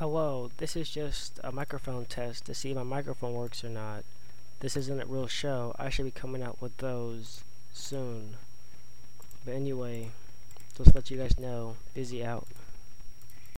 Hello, this is just a microphone test to see if my microphone works or not. This isn't a real show. I should be coming out with those soon. But anyway, just let you guys know, busy out.